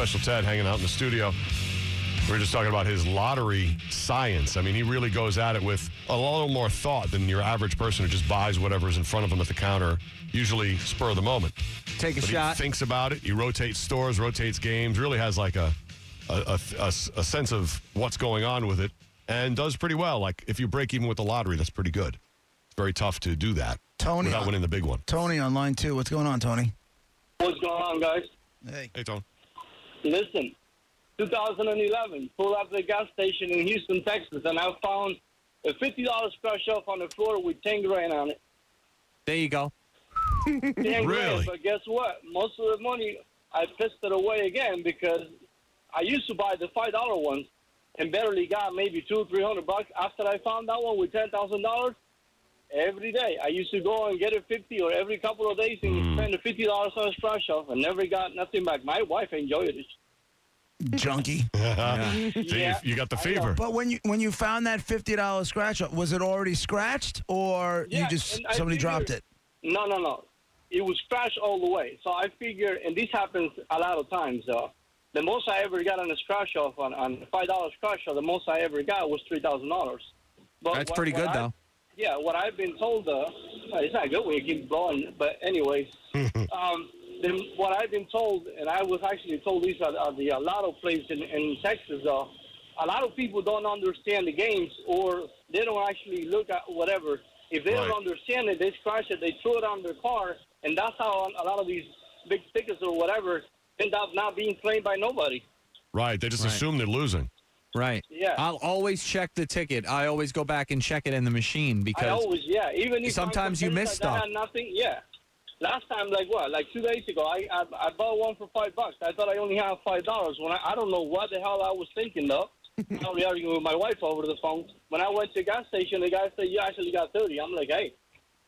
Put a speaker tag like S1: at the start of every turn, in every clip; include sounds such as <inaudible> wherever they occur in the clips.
S1: Special Ted hanging out in the studio. We were just talking about his lottery science. I mean, he really goes at it with a little more thought than your average person who just buys whatever's in front of him at the counter, usually spur of the moment.
S2: Take a
S1: But
S2: shot.
S1: he thinks about it. He rotates stores, rotates games, really has like a a a sense of what's going on with it and does pretty well. Like if you break even with the lottery, that's pretty good. It's very tough to do that
S3: Tony,
S1: without winning the big one.
S3: Tony on line two. What's going on, Tony?
S4: What's going on, guys?
S3: Hey.
S1: Hey, Tone.
S4: Listen, 2011, pulled up to the gas station in Houston, Texas, and I found a $50 scratch off on the floor with 10 grand on it.
S2: There you go. <laughs>
S4: 10
S1: Really?
S4: grand, but guess what? Most of the money, I pissed it away again because I used to buy the $5 ones and barely got maybe two, 300 bucks. After I found that one with $10,000, every day I used to go and get a 50 or every couple of days and spend the $50 on a scratch off and never got nothing back. My wife enjoyed it.
S3: Junkie. <laughs>
S1: See,
S4: Yeah,
S1: you got the fever.
S3: But when you when you found that fifty dollars scratch, off, was it already scratched, or you just
S4: and I
S3: somebody dropped it?
S4: No, no, no. It was scratched all the way. So I figure, and this happens a lot of times. Uh, the most I ever got on a scratch off on on a five dollar scratch off, the most I ever got was three thousand dollars.
S2: That's
S4: what-
S2: pretty good,
S4: I-
S2: though.
S4: Yeah, what I've been told, uh, it's not a good when you keep blowing. But anyways, <laughs> um, then what I've been told, and I was actually told these are, are the uh, lotto plays in, in Texas. Uh, a lot of people don't understand the games, or they don't actually look at whatever. If they
S1: Right.
S4: don't understand it, they scratch it, they throw it on their car, and that's how a lot of these big tickets or whatever end up not being claimed by nobody.
S1: right. They just
S2: Right.
S1: assume they're losing.
S2: Right.
S4: Yeah.
S2: I'll always check the ticket. I always go back and check it in the machine because
S4: I
S2: because
S4: always, yeah. Even if
S2: Sometimes you miss
S4: convinced that I
S2: stuff.
S4: nothing, yeah. Last time, like what, like two days ago, I I, I bought one for five bucks. I thought I only had five dollars. When I, I don't know what the hell I was thinking of. <laughs> I was arguing with my wife over the phone. When I went to the gas station, the guy said you actually got thirty. I'm like, hey,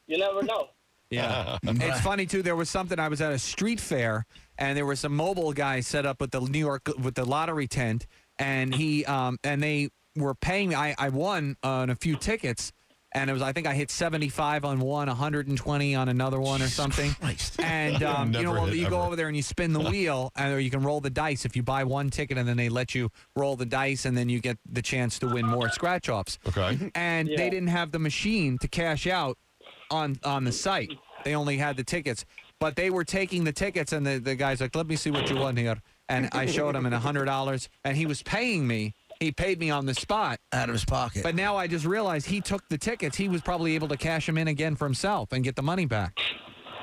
S4: you never <laughs> know.
S2: Yeah. <laughs> it's funny too. There was something I was at a street fair and there was some mobile guy set up with the New York with the lottery tent and he um and they were paying me. I, I won on a few tickets and it was I think I hit 75 on one, 120 on another one or something.
S3: Christ.
S2: And <laughs> um, you know, well,
S1: hit
S2: you go over there and you spin the wheel, and, or you can roll the dice. If you buy one ticket, and then they let you roll the dice, and then you get the chance to win more scratch offs.
S1: Okay.
S2: And
S4: Yeah.
S2: they didn't have the machine to cash out on on the site. They only had the tickets, but they were taking the tickets, and the, the guy's like, "Let me see what you won here." And I showed him in a hundred dollars, and he was paying me. He paid me on the spot.
S3: Out of his pocket.
S2: But now I just realized he took the tickets. He was probably able to cash them in again for himself and get the money back.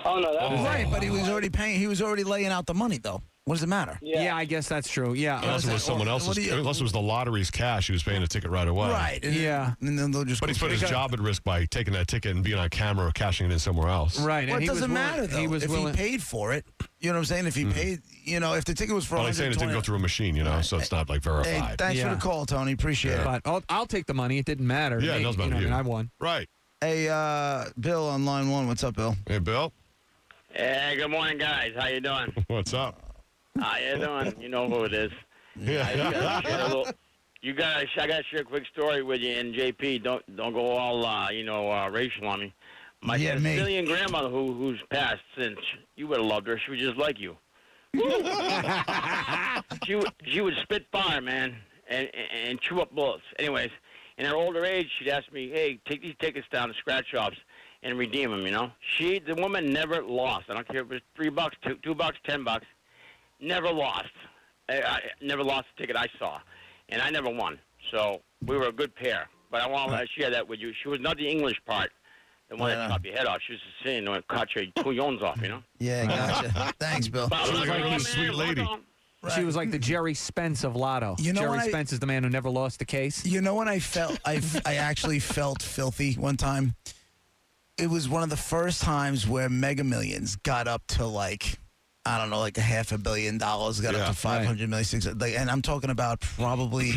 S4: Oh no, that oh. was
S3: right, but he was already paying. He was already laying out the money, though. What does it matter?
S2: Yeah,
S4: yeah.
S2: I guess that's true. Yeah.
S1: Unless it was someone
S3: What
S1: else's,
S3: you-
S1: unless it was the lottery's cash, he was paying a ticket right away.
S3: Right. And
S2: Yeah.
S3: And then they'll just.
S1: But he's put his job at risk by taking that ticket and being on camera or cashing it in somewhere else.
S2: Right.
S3: Well,
S2: and
S3: it doesn't
S2: willing-
S3: matter though.
S2: He was
S3: if
S2: willing.
S3: he paid for it, you know what I'm saying. If he paid, you know, if the ticket was for.
S1: Well, I'm saying it didn't go through a machine, you know, so it's not like
S3: Hey,
S1: verified.
S3: thanks
S2: Yeah.
S3: for the call, Tony. Appreciate it.
S2: But I'll, I'll take the money. It didn't matter.
S1: Yeah, it
S2: Hey,
S1: does matter
S2: you.
S1: to
S2: Know, I mean, I won.
S1: Right.
S3: Hey, uh, Bill on line one. What's up, Bill?
S1: Hey, Bill,
S5: Hey, good morning, guys. How you doing? <laughs>
S1: what's up?
S5: How you doing? You know who it is. I
S1: Yeah.
S5: gotta share a little- you guys, I got to share a quick story with you. And JP, don't don't go all uh, you know uh, racial on me. My
S3: Yeah.
S5: Sicilian grandmother, who who's passed since, you would have loved her. She was just like you. <laughs> she would she would spit fire, man, and, and and chew up bullets. Anyways, in her older age, she'd ask me, "Hey, take these tickets down to scratch shops and redeem them." You know, she the woman never lost. I don't care if it was three bucks, two two bucks, ten bucks, never lost. I, I never lost a ticket I saw, and I never won. So we were a good pair. But I want to share that with you. She was not the English part, the one
S3: Yeah.
S5: that chopped your head off. She was the Sicilian one that cut your couillons off. You know.
S3: Yeah, gotcha. <laughs> Thanks, Bill.
S1: She was like a sweet lady.
S2: She was like the Gerry Spence of Lotto.
S3: You know
S2: Gerry
S3: what I-
S2: Spence is the man who never lost the case.
S3: You know when I felt I I actually felt filthy one time. It was one of the first times where Mega Millions got up to like I don't know, like a half a billion dollars, got
S1: Yeah,
S3: up to five hundred million, six, like, and I'm talking about probably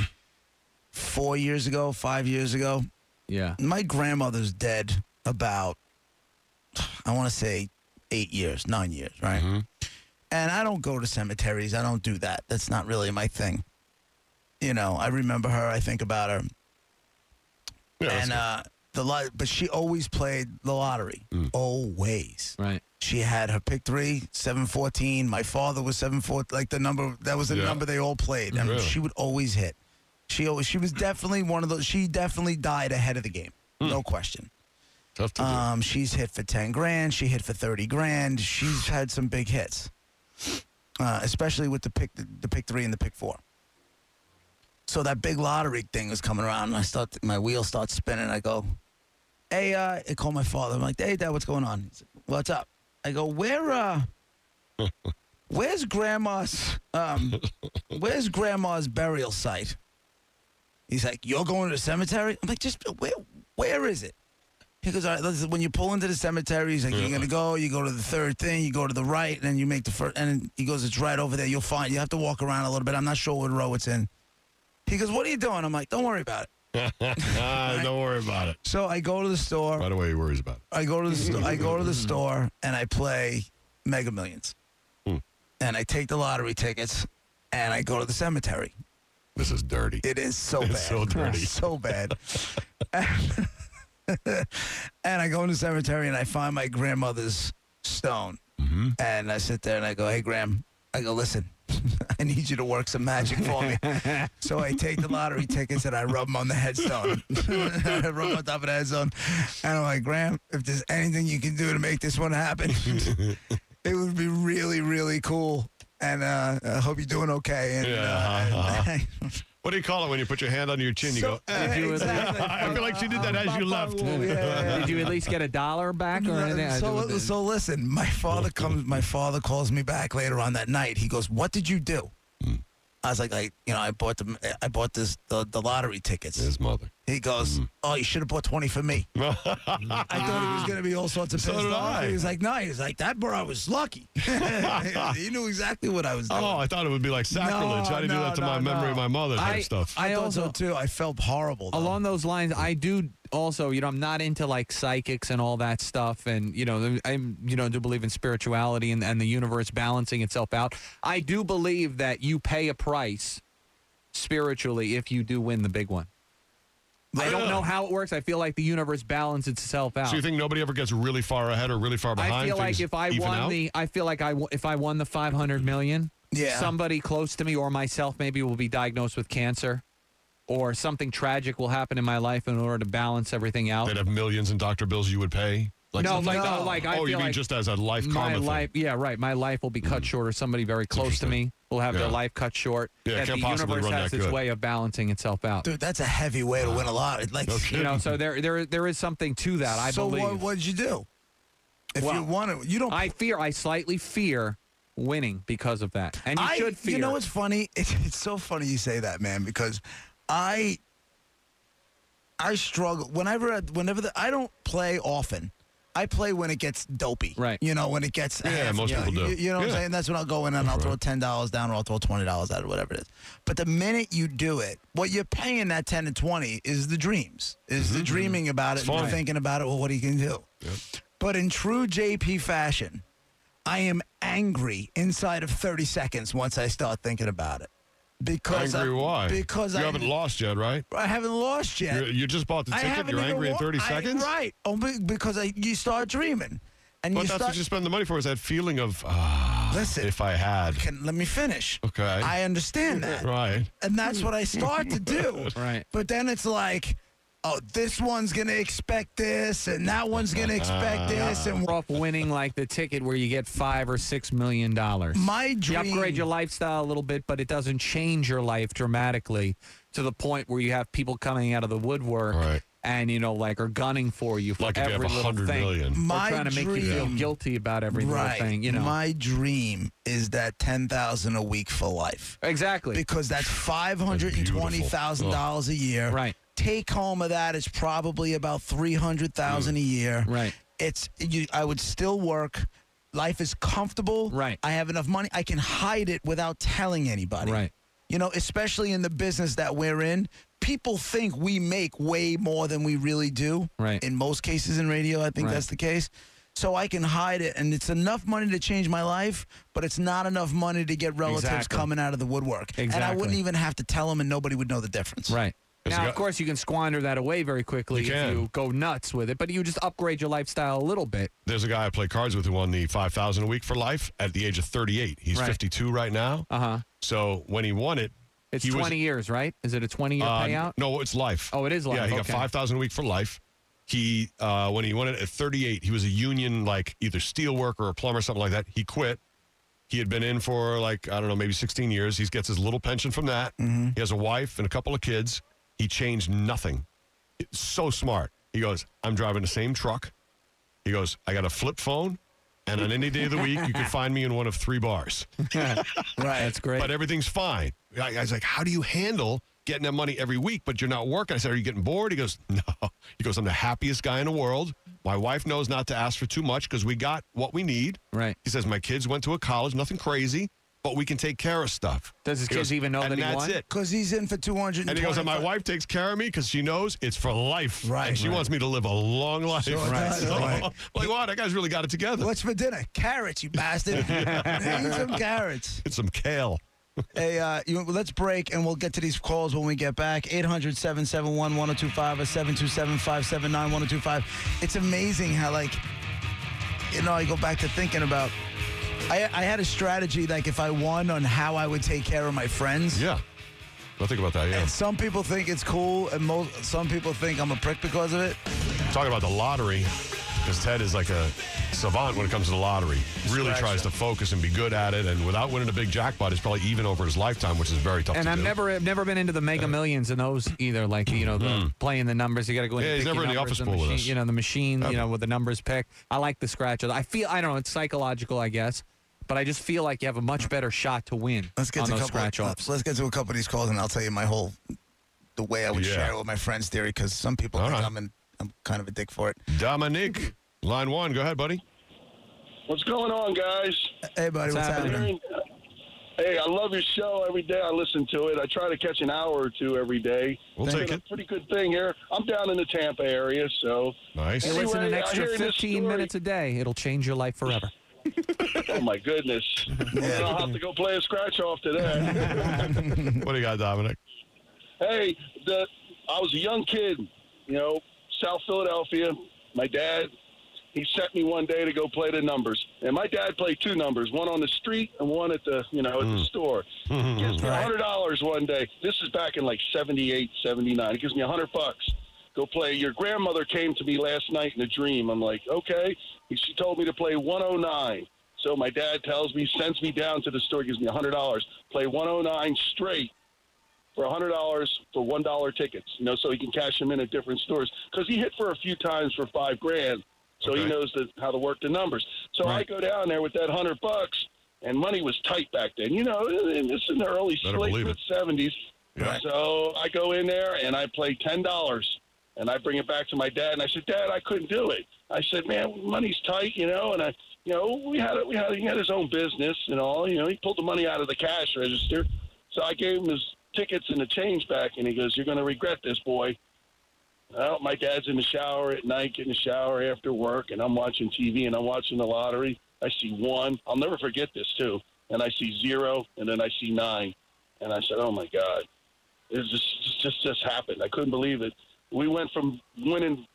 S3: four years ago, five years ago.
S2: Yeah.
S3: My grandmother's dead about I want to say eight years, nine years, right?
S1: Mhm.
S3: And I don't go to cemeteries. I don't do that. That's not really my thing. You know, I remember her. I think about her
S1: Yeah,
S3: and uh, the lot, but she always played the lottery,
S1: Mm.
S3: always.
S2: Right.
S3: She had her pick three, 714. My father was 714. Like the number, that was the
S1: Yeah.
S3: number they all played. And
S1: Really?
S3: she would always hit. She always, she was definitely one of those, she definitely died ahead of the game.
S1: Hmm.
S3: No question.
S1: Tough to do.
S3: Um, she's hit for 10 grand. She hit for 30 grand. She's had some big hits, uh, especially with the pick, the pick three and the pick four. So that big lottery thing was coming around, and I start, my wheel starts spinning. I go, "Hey," uh, I call my father. I'm like, "Hey, Dad, what's going on?" Like, "What's up?" I go, "Where, uh, <laughs> where's Grandma's, um, where's Grandma's burial site?" He's like, "You're going to the cemetery?" I'm like, "Just where, where is it?" He goes, all right, listen, when you pull into the cemetery, he's like, you're going to go, you go to the third thing, you go to the right, and then you make the first, and he goes, it's right over there. You'll find, you have to walk around a little bit. I'm not sure what row it's in. He goes, what are you doing? I'm like, don't worry about it. <laughs>
S1: Don't worry about it.
S3: So I go to the store.
S1: By the way, he worries about it.
S3: I go to the sto- I go to the <laughs> store and I play Mega Millions,
S1: Hmm.
S3: and I take the lottery tickets, and I go to the cemetery.
S1: This is dirty.
S3: It is so
S1: It's
S3: bad,
S1: so <laughs> dirty.
S3: so bad. and I go in the cemetery and I find my grandmother's stone,
S1: Mm-hmm.
S3: and I sit there and I go, "Hey, Gram," I go, "Listen." <laughs> I need you to work some magic for me. <laughs> so I take the lottery tickets and I rub them on the headstone. <laughs> I rub 'em on top of the headstone. And I'm like, Gram, if there's anything you can do to make this one happen, it would be really, really cool. And uh, I hope you're doing okay. And,
S1: Yeah,
S3: uh,
S1: uh-huh. What do you call it when you put your hand on your chin? You
S3: So-
S1: go, eh.
S3: yeah,
S2: you would-
S3: exactly. <laughs>
S1: I feel like she did that as you left.
S3: Yeah, yeah.
S2: Did you at least get a dollar back or anything? I
S3: So,
S2: didn't-
S3: so listen, my father comes. My father calls me back later on that night. He goes, "What did you do?" I was like, "I, you know, I bought the, I bought this the, the lottery tickets."
S1: His mother.
S3: He goes, mm. "Oh, you should have bought twenty for me." <laughs> I thought he was gonna be all sorts of
S1: So
S3: pissed off. He was like, "No," he was like, "That bro, I was lucky." <laughs> he knew exactly what I was doing.
S1: Oh, I thought it would be like sacrilege.
S3: No,
S1: I didn't do that to
S3: no,
S1: my memory of my mother type
S2: I-
S1: stuff.
S3: I,
S2: I
S3: thought
S2: also-
S3: so too. I felt horrible. Though.
S2: Along those lines, I do also, you know, I'm not into like psychics and all that stuff, and you know, I'm, you know, do believe in spirituality and, and the universe balancing itself out. I do believe that you pay a price spiritually if you do win the big one. I don't know how it works. I feel like the universe balances itself out.
S1: So you think nobody ever gets really far ahead or really far behind?
S2: I feel like if I won
S1: out?
S2: the, I feel like I w- if I won the 500 million,
S3: Yeah.
S2: somebody close to me or myself maybe will be diagnosed with cancer, or something tragic will happen in my life in order to balance everything out.
S1: they'd have millions in doctor bills you would pay. Like
S2: no, like
S1: that?
S2: no, like I
S1: oh,
S2: feel
S1: you mean
S2: like
S1: just as a life
S2: my
S1: karma
S2: life,
S1: thing?
S2: yeah, right. My life will be cut mm. short, or somebody very close to me will have
S1: Yeah.
S2: their life cut short.
S1: Yeah, it
S2: and
S1: can't
S2: the
S1: possibly
S2: universe
S1: run
S2: has its
S1: good.
S2: way of balancing itself out.
S3: Dude, that's a heavy way to win a lot. Like,
S1: No
S2: You know, so there, there, there is something to that. I
S3: so
S2: believe.
S3: what? What did you do? If
S2: Well,
S3: you want to, you don't.
S2: I fear. I slightly fear winning because of that, and you
S3: I,
S2: should fear.
S3: You know what's funny? <laughs> It's, it's so funny you say that, man, because I I struggle whenever whenever the, I don't play often. I play when it gets dopey.
S2: Right.
S3: You know, when it gets
S1: Yeah,
S3: half-
S1: most
S3: you know,
S1: people do.
S3: You, you know what I'm saying? That's when I'll go in and I'll
S1: That's
S3: throw
S1: right.
S3: ten dollars down or I'll throw twenty dollars out or whatever it is. But the minute you do it, what you're paying that ten and twenty is the dreams. Is the dreaming about it
S1: Mm-hmm.
S3: And thinking about it, well, what are you gonna do? But in true JP fashion, I am angry inside of 30 seconds once I start thinking about it. Because
S1: Angry
S3: I,
S1: why?
S3: Because
S1: you
S3: I
S1: haven't lost yet, right?
S3: I haven't lost yet.
S1: You're- You just bought the ticket. You're
S3: even
S1: angry in
S3: wa-
S1: 30
S3: I-
S1: seconds.
S3: right? Oh, be- because I, you start dreaming, and
S1: But
S3: you
S1: that's
S3: start.
S1: what you spend the money for. Is that feeling of ah,
S3: Listen.
S1: if I had.
S3: Can, let me finish.
S1: Okay.
S3: I understand that,
S1: Right.
S3: and that's what I start to do. <laughs>
S2: Right.
S3: But then it's like, oh, this one's gonna expect this, and that one's gonna expect <laughs> this, and we're
S2: off winning like the ticket where you get five or six million dollars.
S3: my
S2: You
S3: dream.
S2: upgrade your lifestyle a little bit, but it doesn't change your life dramatically to the point where you have people coming out of the woodwork
S1: Right.
S2: and you know, like are gunning for you for
S1: Like if you
S2: every
S1: have a
S2: little thing.
S1: million.
S2: Or
S3: My
S2: trying to make you feel guilty about every
S3: right.
S2: little thing. You know,
S3: My dream is that ten thousand a week for life.
S2: exactly.
S3: Because that's five hundred and twenty thousand dollars a year.
S2: Right.
S3: Take home of that is probably about three hundred thousand a mm. year.
S2: Right.
S3: It's you I would still work. Life is comfortable.
S2: Right.
S3: I have enough money. I can hide it without telling anybody.
S2: Right.
S3: You know, especially in the business that we're in, people think we make way more than we really do.
S2: Right.
S3: In most cases in radio, I think
S2: Right.
S3: that's the case. So I can hide it, and it's enough money to change my life, but it's not enough money to get relatives
S2: Exactly.
S3: coming out of the woodwork. Exactly. And I wouldn't even have to tell them, and nobody would know the difference.
S2: Right.
S1: There's a
S2: Now, of course, you can squander that away very quickly
S1: You
S2: if you go nuts with it, but you just upgrade your lifestyle a little bit.
S1: There's a guy I play cards with who won the 5000 a week for life at the age of 38. He's
S2: Right.
S1: 52 right now.
S2: Uh huh.
S1: So when he won it,
S2: It's
S1: he was-
S2: 20 years, right? Is it a 20 year
S1: Uh,
S2: payout?
S1: No, it's life.
S2: Oh, it is life,
S1: Yeah, he got five thousand a week for life. He uh, when he won it at thirty eight, he was a union like either steel worker or plumber, or something like that. He quit. He had been in for like I don't know, maybe sixteen years. He gets his little pension from that.
S2: Mm-hmm.
S1: He has a wife and a couple of kids. He changed nothing. It's so smart. He goes, I'm driving the same truck. He goes, I got a flip phone, and on any day of the week, you can find me in one of three bars <laughs>
S3: Right.
S2: That's great.
S1: but everything's fine. I, I was like, how do you handle getting that money every week, but you're not working? I said, are you getting bored? He goes, <laughs> no. He goes, I'm the happiest guy in the world. My wife knows not to ask for too much because we got what we need.
S2: right.
S1: He says, my kids went to a college, nothing crazy, but we can take care of stuff.
S2: Does his
S1: He
S2: kids
S1: goes,
S2: even know
S1: and
S2: that he
S1: that's
S2: won?
S1: it.
S3: Because he's in for 200.
S1: And he goes, and my wife takes care of me because she knows it's for life.
S3: Right,
S1: And she
S3: right.
S1: wants me to live a long life.
S3: Sure does,
S1: So,
S3: right. <laughs>
S1: Like, wow, that guy's really got it together.
S3: What's for dinner? Carrots, you bastard. <laughs> <laughs> Eat some carrots.
S1: It's some kale.
S3: Hey, uh, you, let's break and we'll get to these calls when we get back. 800 771 1025 or 727 579 1025. It's amazing how, like, you know, I go back to thinking about. I, I had a strategy, like, if I won on how I would take care of my friends.
S1: Yeah. I'll think about that, yeah.
S3: And some people think it's cool, and most some people think I'm a prick because of it.
S1: talking about the lottery because Ted is like a savant when it comes to the lottery. Really tries to focus and be good at it, and without winning a big jackpot, it's probably even over his lifetime, which is very tough
S2: And
S1: to
S2: I've
S1: do.
S2: never I've never been into the Mega Millions and those either. Like you know, the mm-hmm. playing the numbers. You got to go in.
S1: Yeah,
S2: and
S1: he's
S2: pick
S1: never
S2: your
S1: in the
S2: numbers,
S1: office pool with
S2: machine,
S1: us.
S2: You know, the machine. You know, with the numbers picked. I like the scratches. I feel I don't know. It's psychological, I guess. But I just feel like you have a much better shot to win
S3: Let's get
S2: on
S3: to a
S2: those
S3: couple.
S2: scratch offs.
S3: let's get to a couple of these calls, and I'll tell you my whole the way I would
S1: Yeah.
S3: share it with my friends theory because some people
S1: All
S3: think
S1: right.
S3: I'm an, I'm kind of a dick for it.
S1: Dominic, line one. Go ahead, buddy.
S6: What's going on, guys?
S3: Hey, buddy,
S2: What's
S3: what's,
S2: happening?
S3: happening?
S6: Hey, I love your show every day. I listen to it. I try to catch an hour or two every day.
S1: We'll
S6: It's
S1: take
S6: been
S1: it.
S6: a pretty good thing here. I'm down in the Tampa area, so
S1: Nice.
S2: You listen an
S6: Anyway, I
S2: extra 15
S6: story.
S2: minutes a day. It'll change your life forever. <laughs>
S6: oh my goodness, I'll have to go play a scratch off today. <laughs>
S1: What do you got, Dominic?
S6: hey, the I was a young kid, you know, South Philadelphia. My dad, he sent me one day to go play the numbers, and my dad played two numbers, one on the street and one at the, you know, at the mm. store. Mm-hmm. gives me a hundred dollars one day. This is back in like 78, 79. He gives me a hundred bucks. Go play. Your grandmother came to me last night in a dream. I'm like, okay. She told me to play 109. So my dad tells me, sends me down to the store, gives me a hundred dollars. Play 109 straight for a hundred dollars for one dollar tickets. You know, so he can cash them in at different stores because he hit for a few times for five grand. So he knows the, how to work the numbers. So I go down there with that hundred bucks, and money was tight back then. You know, and this in the early late mid seventies.
S1: Yeah.
S6: So I go in there and I play ten dollars, and I bring it back to my dad, and I said, Dad, I couldn't do it. I said, Man, money's tight, you know, and I, you know, we had it, we had he had his own business and all, you know, he pulled the money out of the cash register. So I gave him his tickets and the change back, and he goes, You're going to regret this, boy. Well, my dad's in the shower at night, getting a shower after work, and I'm watching TV and I'm watching the lottery. I see one. I'll never forget this, too. And I see zero, and then I see nine. And I said, Oh, my God. This just, just, just happened. I couldn't believe it. We went from winning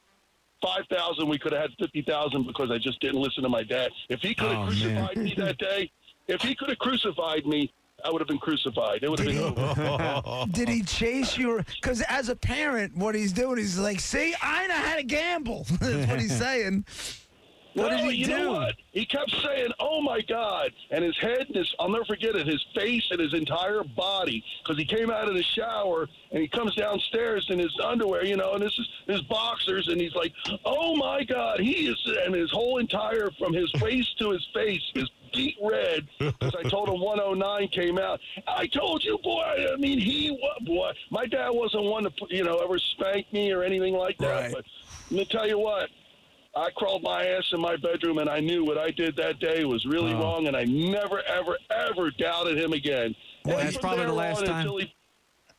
S6: 5,000, we could have had 50,000 because I just didn't listen to my dad. If he could have
S2: Oh,
S6: crucified me that day, if he could have crucified me, I would have been crucified. It would have been over. <laughs>
S3: Did he chase you? Because as a parent, what he's doing, he's like, "See, I know how to gamble." <laughs> That's what he's saying. What
S6: no,
S3: did he
S6: you
S3: do?
S6: know what? He kept saying, "Oh my God!" And his head, and his, I'll never forget it. His face and his entire body, because he came out of the shower and he comes downstairs in his underwear, you know, and this is his boxers, and he's like, "Oh my God!" He is, and his whole entire, from his waist to his face, is beet red. Because I told him 109 came out. I told you, boy. I mean, he, boy. My dad wasn't one to, you know, ever spank me or anything like that.
S3: Right.
S6: But let me tell you what. I crawled my ass in my bedroom and I knew what I did that day was really
S2: Oh.
S6: wrong, and I never, ever, ever doubted him again.
S3: Well,
S2: that's probably the last time.
S6: until he-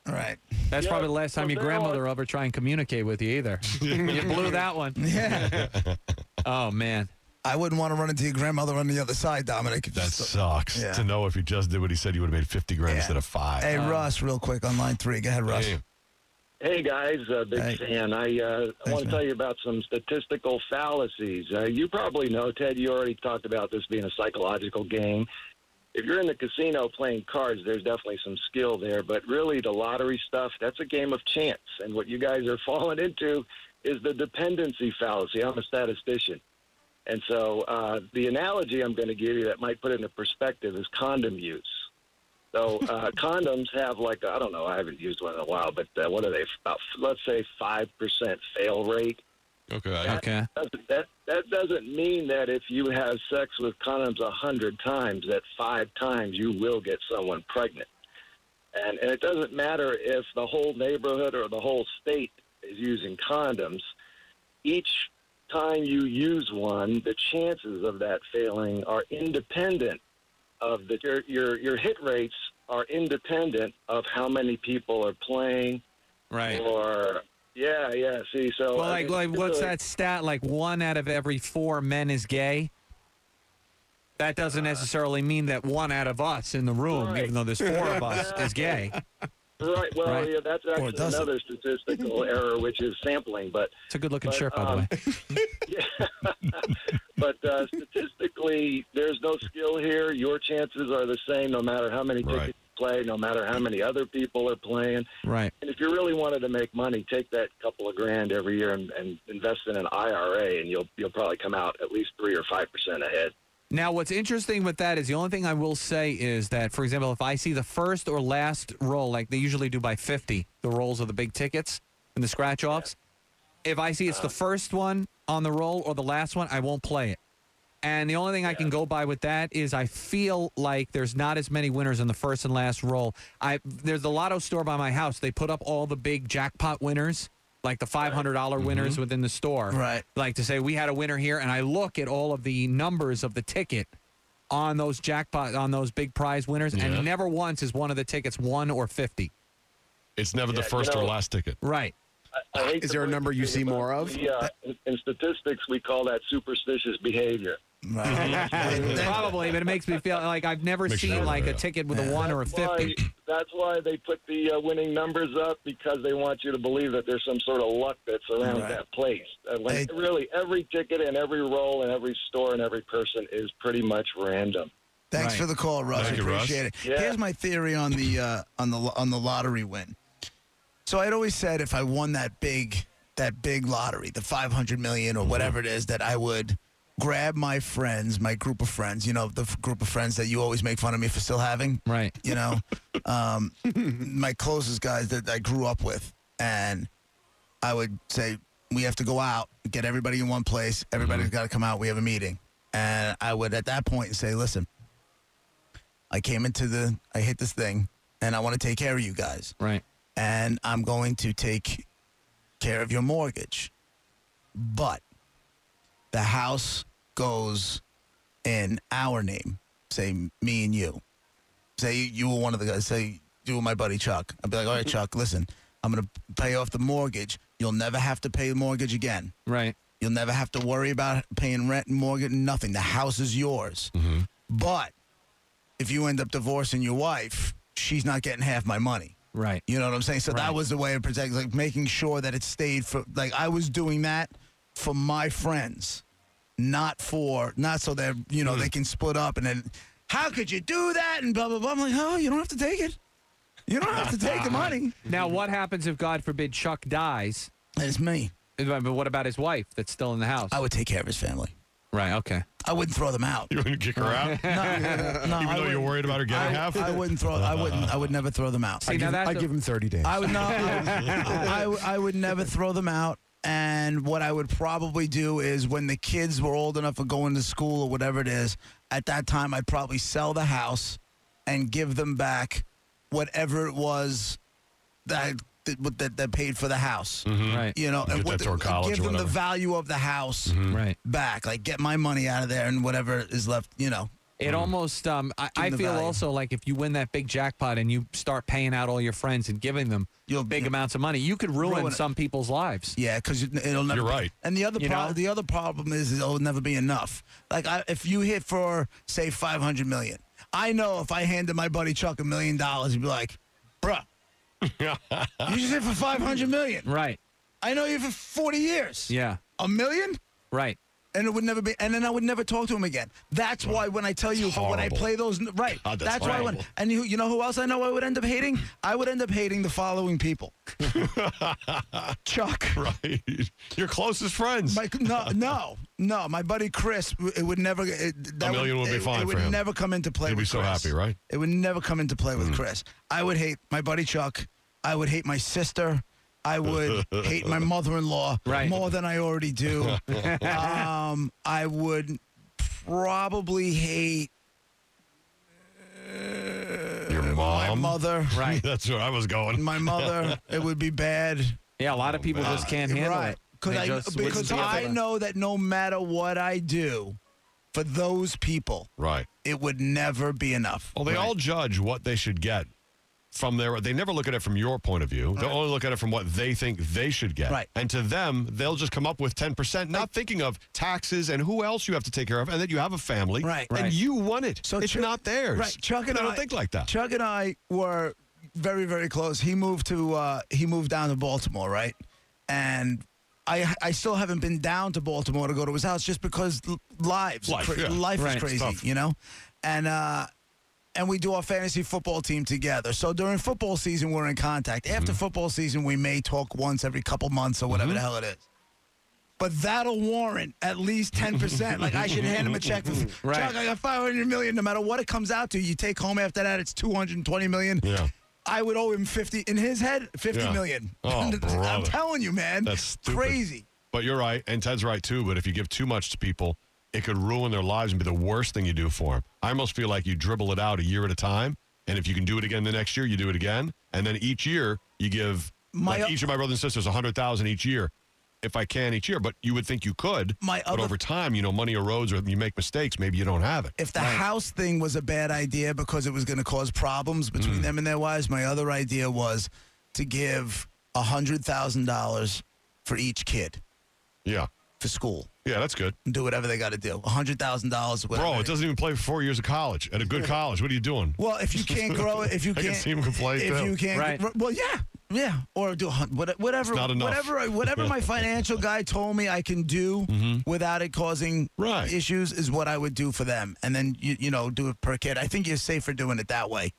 S3: All right.
S2: That's
S6: Yeah,
S2: probably the last time your
S6: there on-
S2: grandmother will ever try and communicate with you either. <laughs> you blew that one. <laughs>
S3: Yeah. <laughs>
S2: Oh man.
S3: I wouldn't want to run into your grandmother on the other side, Dominic.
S1: That sucks
S3: Yeah.
S1: to know if you just did what he said, you would have made 50 grand
S3: Yeah.
S1: instead of five.
S3: Hey,
S2: Um,
S3: Russ, real quick on line three. Go ahead, Russ.
S1: Hey,
S7: Hey guys, uh, big
S3: Hey.
S7: fan. I uh, I want to tell you about some statistical fallacies. Uh, you probably know, Ted. You already talked about this being a psychological game. If you're in the casino playing cards, there's definitely some skill there. But really, the lottery stuff—that's a game of chance. And what you guys are <laughs> falling into is the dependency fallacy. I'm a statistician, and so uh, the analogy I'm going to give you that might put it into perspective is condom use. So uh, <laughs> condoms have like I don't know I haven't used one in a while, but uh, what are they? About let's say five percent fail rate.
S1: Okay.
S2: Okay.
S7: That, that that doesn't mean that if you have sex with condoms a hundred times, that five times you will get someone pregnant. And and it doesn't matter if the whole neighborhood or the whole state is using condoms. Each time you use one, the chances of that failing are independent of the your your, your hit rates are independent of how many people are playing
S2: Right.
S7: or yeah yeah see so
S2: Well,
S7: I
S2: like,
S7: mean,
S2: like what's
S7: really-
S2: that stat? Like one out of every four men is gay. That doesn't uh, necessarily mean that one out of us in the room,
S7: Right.
S2: even though there's four of us, <laughs> is gay.
S7: Right. Well,
S2: Right.
S7: yeah, that's actually another statistical <laughs> error, which is sampling. But
S2: It's a good-looking shirt, by
S7: um,
S2: the way. <laughs>
S7: yeah. <laughs> but uh, statistically, there's no skill here. Your chances are the same, no matter how many
S1: Right.
S7: tickets you play, no matter how many other people are playing.
S2: Right.
S7: And if you really wanted to make money, take that couple of grand every year and, and invest in an IRA, and you'll you'll probably come out at least three or five percent ahead.
S2: Now, what's interesting with that is the only thing I will say is that, for example, if I see the first or last roll, like they usually do by 50, the rolls of the big tickets and the scratch offs, if I see it's the uh. first one on the roll or the last one, I won't play it. And the only thing I can go by with that is I feel like there's not as many winners in the first and last roll. I there's the lotto store by my house. They put up all the big jackpot winners, like the five hundred dollar winners within the store.
S3: Right.
S2: Like to say we had a winner here, and I look at all of the numbers of the ticket on those jackpot on those big prize winners,
S1: Yeah.
S2: and never once is one of the tickets one or fifty.
S1: It's never the
S7: Yeah, you
S1: first or last ticket.
S2: Right.
S7: I hate
S8: Is there a number you see more of?
S7: Yeah. uh, in, in statistics, we call that superstitious behavior.
S3: Right. <laughs>
S2: Probably, but it makes me feel like I've never
S1: Makes
S2: seen
S1: nervous,
S2: like a ticket with a one or a
S7: That's why-
S2: fifty.
S7: that's why they put the uh, winning numbers up because they want you to believe that there's some sort of luck that's around
S3: Right.
S7: that place. Uh, when
S3: Hey-
S7: really, every ticket and every roll and every store and every person is pretty much random.
S3: Thanks
S2: Right.
S3: for the call, Russ.
S1: Thank
S3: I
S1: you, Russ.
S3: appreciate it.
S7: Yeah.
S3: Here's my theory on the uh, on the on the lottery win. So I'd always said if I won that big that big lottery, the 500 million or whatever it is, that I would grab my friends, my group of friends, you know, the f- group of friends that you always make fun of me for still having,
S2: Right.
S3: you know, <laughs> um, my closest guys that I grew up with, and I would say we have to go out, get everybody in one place. Everybody's got to come out. We have a meeting, and I would at that point say, listen, I came into the, I hit this thing, and I want to take care of you guys,
S2: Right.
S3: and I'm going to take care of your mortgage, but the house goes in our name. Say me and you. Say you were one of the guys. Say you were my buddy Chuck. I'd be like, all right, mm-hmm. Chuck, listen, I'm gonna pay off the mortgage. You'll never have to pay the mortgage again.
S2: Right.
S3: You'll never have to worry about paying rent and mortgage, nothing. The house is yours. Mm-hmm. But if you end up divorcing your wife, she's not getting half my money.
S2: Right.
S3: You know what I'm saying? So
S2: Right.
S3: that was the way of protecting, like making sure that it stayed for, like I was doing that for my friends, not for, not so that you know they hmm. can split up and then, how could you do that and blah blah blah. I'm like, oh, you don't have to take it. You don't have to take the money. <laughs>
S2: Now, what happens if God forbid Chuck dies?
S3: It's me.
S2: But what about his wife that's still in the house?
S3: I would take care of his family.
S2: Right. Okay.
S3: I wouldn't throw them out. <laughs>
S1: You wouldn't kick her out? <laughs>
S3: No, no,
S1: Even
S3: I
S1: though you're worried about her getting
S3: I,
S1: half?
S3: I wouldn't throw. I wouldn't. I would never throw them out.
S2: See,
S8: I
S2: now
S8: give,
S2: that's
S8: I
S2: a-
S8: give him 30 days.
S3: I would not. I, would- I would never throw them out. And what I would probably do is when the kids were old enough for going to school or whatever it is, at that time I'd probably sell the house and give them back whatever it was that that, that, that paid for the house. Mm-hmm.
S2: Right.
S3: You know,
S1: Get
S3: and what
S1: that toward
S3: the-
S1: college
S3: give them the value of the house mm-hmm.
S2: Right.
S3: back. Like get my money out of there and whatever is left. You know.
S2: It almost, um, I, I feel
S3: value.
S2: also like if you win that big jackpot and you start paying out all your friends and giving them
S3: You'll-
S2: big amounts of money, you could ruin,
S3: Ruin
S2: some people's lives.
S3: Yeah, because it'll never.
S1: You're
S3: be-
S1: right.
S3: And the other
S2: You
S3: pro- the other problem is it'll never be enough. Like I, if you hit for say five hundred million, I know if I handed my buddy Chuck a million dollars, he'd be like, "Bruh, <laughs> you just hit for 500 million.
S2: Right.
S3: I know you for 40 years.
S2: Yeah.
S3: A million?
S2: Right.
S3: And it would never be, and then I would never talk to him again. That's why when I tell you, when I play those, right?
S1: God, that's
S3: why. When, and you, you know who else I know I would end up hating? I would end up hating the following people: <laughs> Chuck,
S1: Right. Your closest friends.
S3: My, no, no, no. My buddy Chris, it would never. It, that
S1: A million would be
S3: it,
S1: fine
S3: It would
S1: for him.
S3: never come into play.
S1: He'd be so
S3: Chris.
S1: happy, right?
S3: It would never come into play with mm. Chris. I would hate my buddy Chuck. I would hate my sister. I would hate my <laughs> mother-in-law
S2: Right.
S3: more than I already do. <laughs> um, I would probably hate
S1: Your mom, my
S3: mother.
S2: Right. <laughs>
S1: That's where I was going.
S3: My mother. it would be bad.
S2: Yeah, a lot of people just can't handle
S3: right.
S2: it.
S3: Because I, because
S2: be
S3: I
S2: to-
S3: know that no matter what I do for those people,
S1: Right.
S3: it would never be enough.
S1: Well, they
S2: Right.
S1: all judge what they should get from their. They never look at it from your point of view. They will only look at it from what they think they should get.
S3: Right.
S1: And to them, they'll just come up with ten percent, not thinking of taxes and who else you have to take care of, and that you have a family.
S3: Right.
S1: And
S2: Right.
S1: you want it.
S3: So
S1: it's
S3: Chuck-
S1: not theirs.
S3: Right. Chuck and
S1: they
S3: I
S1: don't think like that.
S3: Chuck and I were very, very close. He moved to uh, he moved down to Baltimore, right? And I I still haven't been down to Baltimore to go to his house just because lives
S1: Life,
S3: cra-
S1: yeah.
S3: life
S2: Right.
S3: is crazy, you know. And uh, and we do our fantasy football team together. So during football season, we're in contact. After
S1: Mm-hmm.
S3: football season, we may talk once every couple months or whatever the hell it is. But that'll warrant at least ten percent. <laughs> like I should hand him a check for
S2: Right.
S3: Chuck. I got five hundred million. No matter what it comes out to, you take home after that, it's two hundred and twenty million.
S1: Yeah.
S3: I would owe him fifty in his head, fifty
S1: Yeah.
S3: million.
S1: Oh, <laughs>
S3: I'm telling you, man.
S1: That's stupid.
S3: crazy.
S1: But you're right, and Ted's right too. But if you give too much to people, it could ruin their lives and be the worst thing you do for them. I almost feel like you dribble it out a year at a time, and if you can do it again the next year, you do it again, and then each year you give
S3: My
S1: like each of my brothers and sisters a hundred thousand each year, if I can each year. But you would think you could.
S3: My
S1: but
S3: other-
S1: over time, you know, money erodes, or you make mistakes. Maybe you don't have it.
S3: If the house thing was a bad idea because it was going to cause problems between
S1: Mm.
S3: them and their wives, my other idea was to give a hundred thousand dollars for each kid
S1: Yeah,
S3: for school
S1: yeah, that's good,
S3: and do whatever they got to do. A hundred thousand dollars.
S1: bro. It doesn't even play for four years of college at a good college. What are you doing?
S3: Well, if you can't grow it, if you <laughs>
S1: I
S3: can't,
S1: can see him complain,
S3: if
S1: too.
S3: you can't,
S2: Right.
S3: well, yeah, yeah, or do a hun- what- whatever,
S1: not
S3: whatever, whatever my <laughs> financial guy told me I can do without it causing
S1: Mm-hmm. Right.
S3: issues is what I would do for them, and then you you know do it per kid. I think you're safer doing it that way.